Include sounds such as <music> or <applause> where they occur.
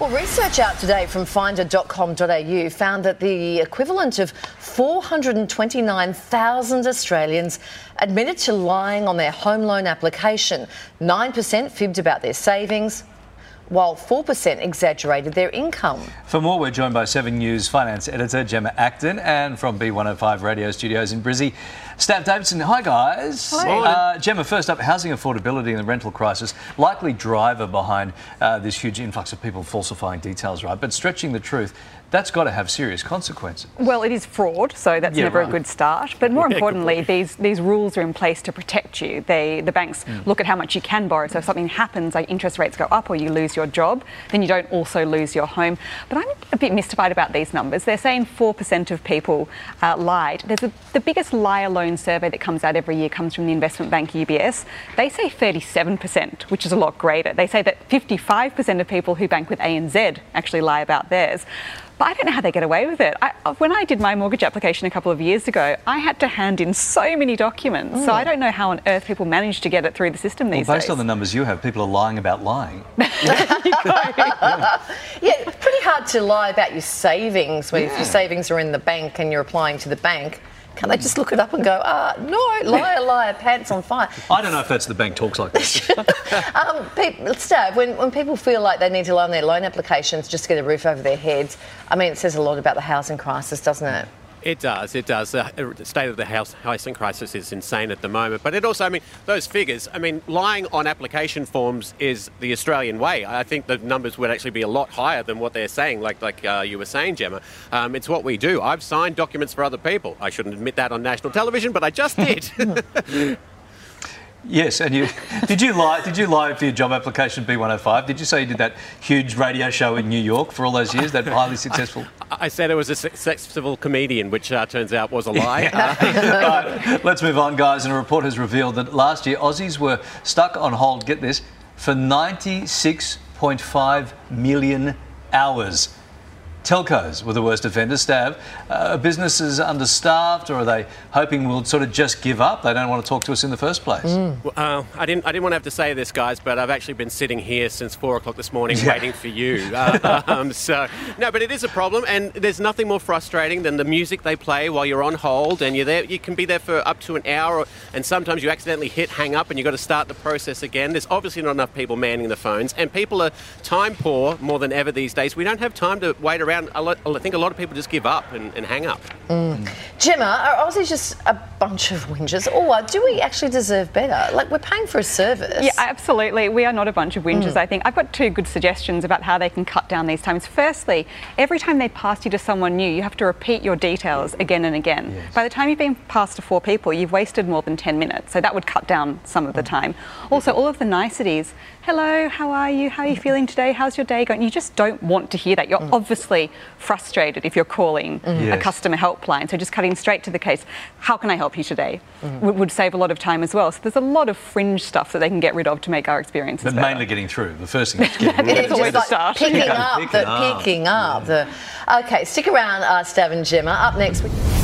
Well, research out today from finder.com.au found that the equivalent of 429,000 Australians admitted to lying on their home loan application. 9% fibbed about their savings, while 4% exaggerated their income. For more, we're joined by 7 News finance editor Gemma Acton and from B105 radio studios in Brizzy, Stav Davidson. Hi, guys. Hello. Uh, Gemma, first up, housing affordability and the rental crisis, likely driver behind uh, this huge influx of people falsifying details, right? But stretching the truth, that's got to have serious consequences. Well, it is fraud, so that's Yeah, never right. a good start. But more <laughs> Yeah, importantly, these, these rules are in place to protect you. They, the banks Mm. look at how much you can borrow. So if something happens, like interest rates go up or you lose your job, then you don't also lose your home. But I'm a bit mystified about these numbers. They're saying 4% of people uh, lied. There's a, the biggest liar loan survey that comes out every year comes from the investment bank UBS. They say 37%, which is a lot greater. They say that 55% of people who bank with ANZ actually lie about theirs. But I don't know how they get away with it. I, when I did my mortgage application a couple of years ago, I had to hand in so many documents. So I mm. don't know how on earth people manage to get it through the system Well, these based days. Based on the numbers you have, people are lying about lying. <laughs> Yeah, it's pretty hard to lie about your savings when if Yeah. your savings are in the bank and you're applying to the bank. Can't they just look it up and go, ah, no, liar, <laughs> liar, pants on fire? I don't know if that's the bank talks like this. <laughs> Um, people, Stav, when, when people feel like they need to on their loan applications just to get a roof over their heads, I mean, it says a lot about the housing crisis, doesn't it? It does, it does. The state of the house, housing crisis is insane at the moment. But it also, I mean, those figures, I mean, lying on application forms is the Australian way. I think the numbers would actually be a lot higher than what they're saying, like, like uh, you were saying, Gemma. Um, it's what we do. I've signed documents for other people. I shouldn't admit that on national television, but I just did. <laughs> <laughs> Yes, and you <laughs> did you lie? Did you lie for your job application B105? Did you say you did that huge radio show in New York for all those years? That highly successful. I said I was a successful comedian, which uh, turns out was a <laughs> lie. Uh, <laughs> right, let's move on, guys. And a report has revealed that last year Aussies were stuck on hold. Get this for 96.5 million hours. Telcos were the worst offenders. Stav, uh, are businesses understaffed, or are they hoping we'll sort of just give up? They don't want to talk to us in the first place. Uh, I didn't. I didn't want to have to say this, guys, but I've actually been sitting here since four o'clock this morning, Yeah. waiting for you. Uh, <laughs> um, so no, but it is a problem, and there's nothing more frustrating than the music they play while you're on hold, and you're there. You can be there for up to an hour, and sometimes you accidentally hit hang up, and you've got to start the process again. There's obviously not enough people manning the phones, and people are time poor more than ever these days. We don't have time to wait around. A lot, I think a lot of people just give up and, and hang up. Gemma, are Aussies just a bunch of whingers, or do we actually deserve better? Like, we're paying for a service. Yeah, absolutely. We are not a bunch of whingers, mm. I think. I've got two good suggestions about how they can cut down these times. Firstly, every time they pass you to someone new, you have to repeat your details again and again. Yes. By the time you've been passed to four people, you've wasted more than 10 minutes. So that would cut down some of the mm. time. Also, all of the niceties. Hello, how are you? How are you mm. feeling today? How's your day going? You just don't want to hear that. You're obviously frustrated if you're calling a Yes. customer helpline. So just cutting straight to the case. How can I help you today? Would, would save a lot of time as well. So there's a lot of fringe stuff that they can get rid of to make our experiences But better. mainly getting through. The first thing is getting It rid of always the just start. Picking Yeah, up, picking the up. picking up. The okay, stick around, uh, Stav and Gemma. Up next. We-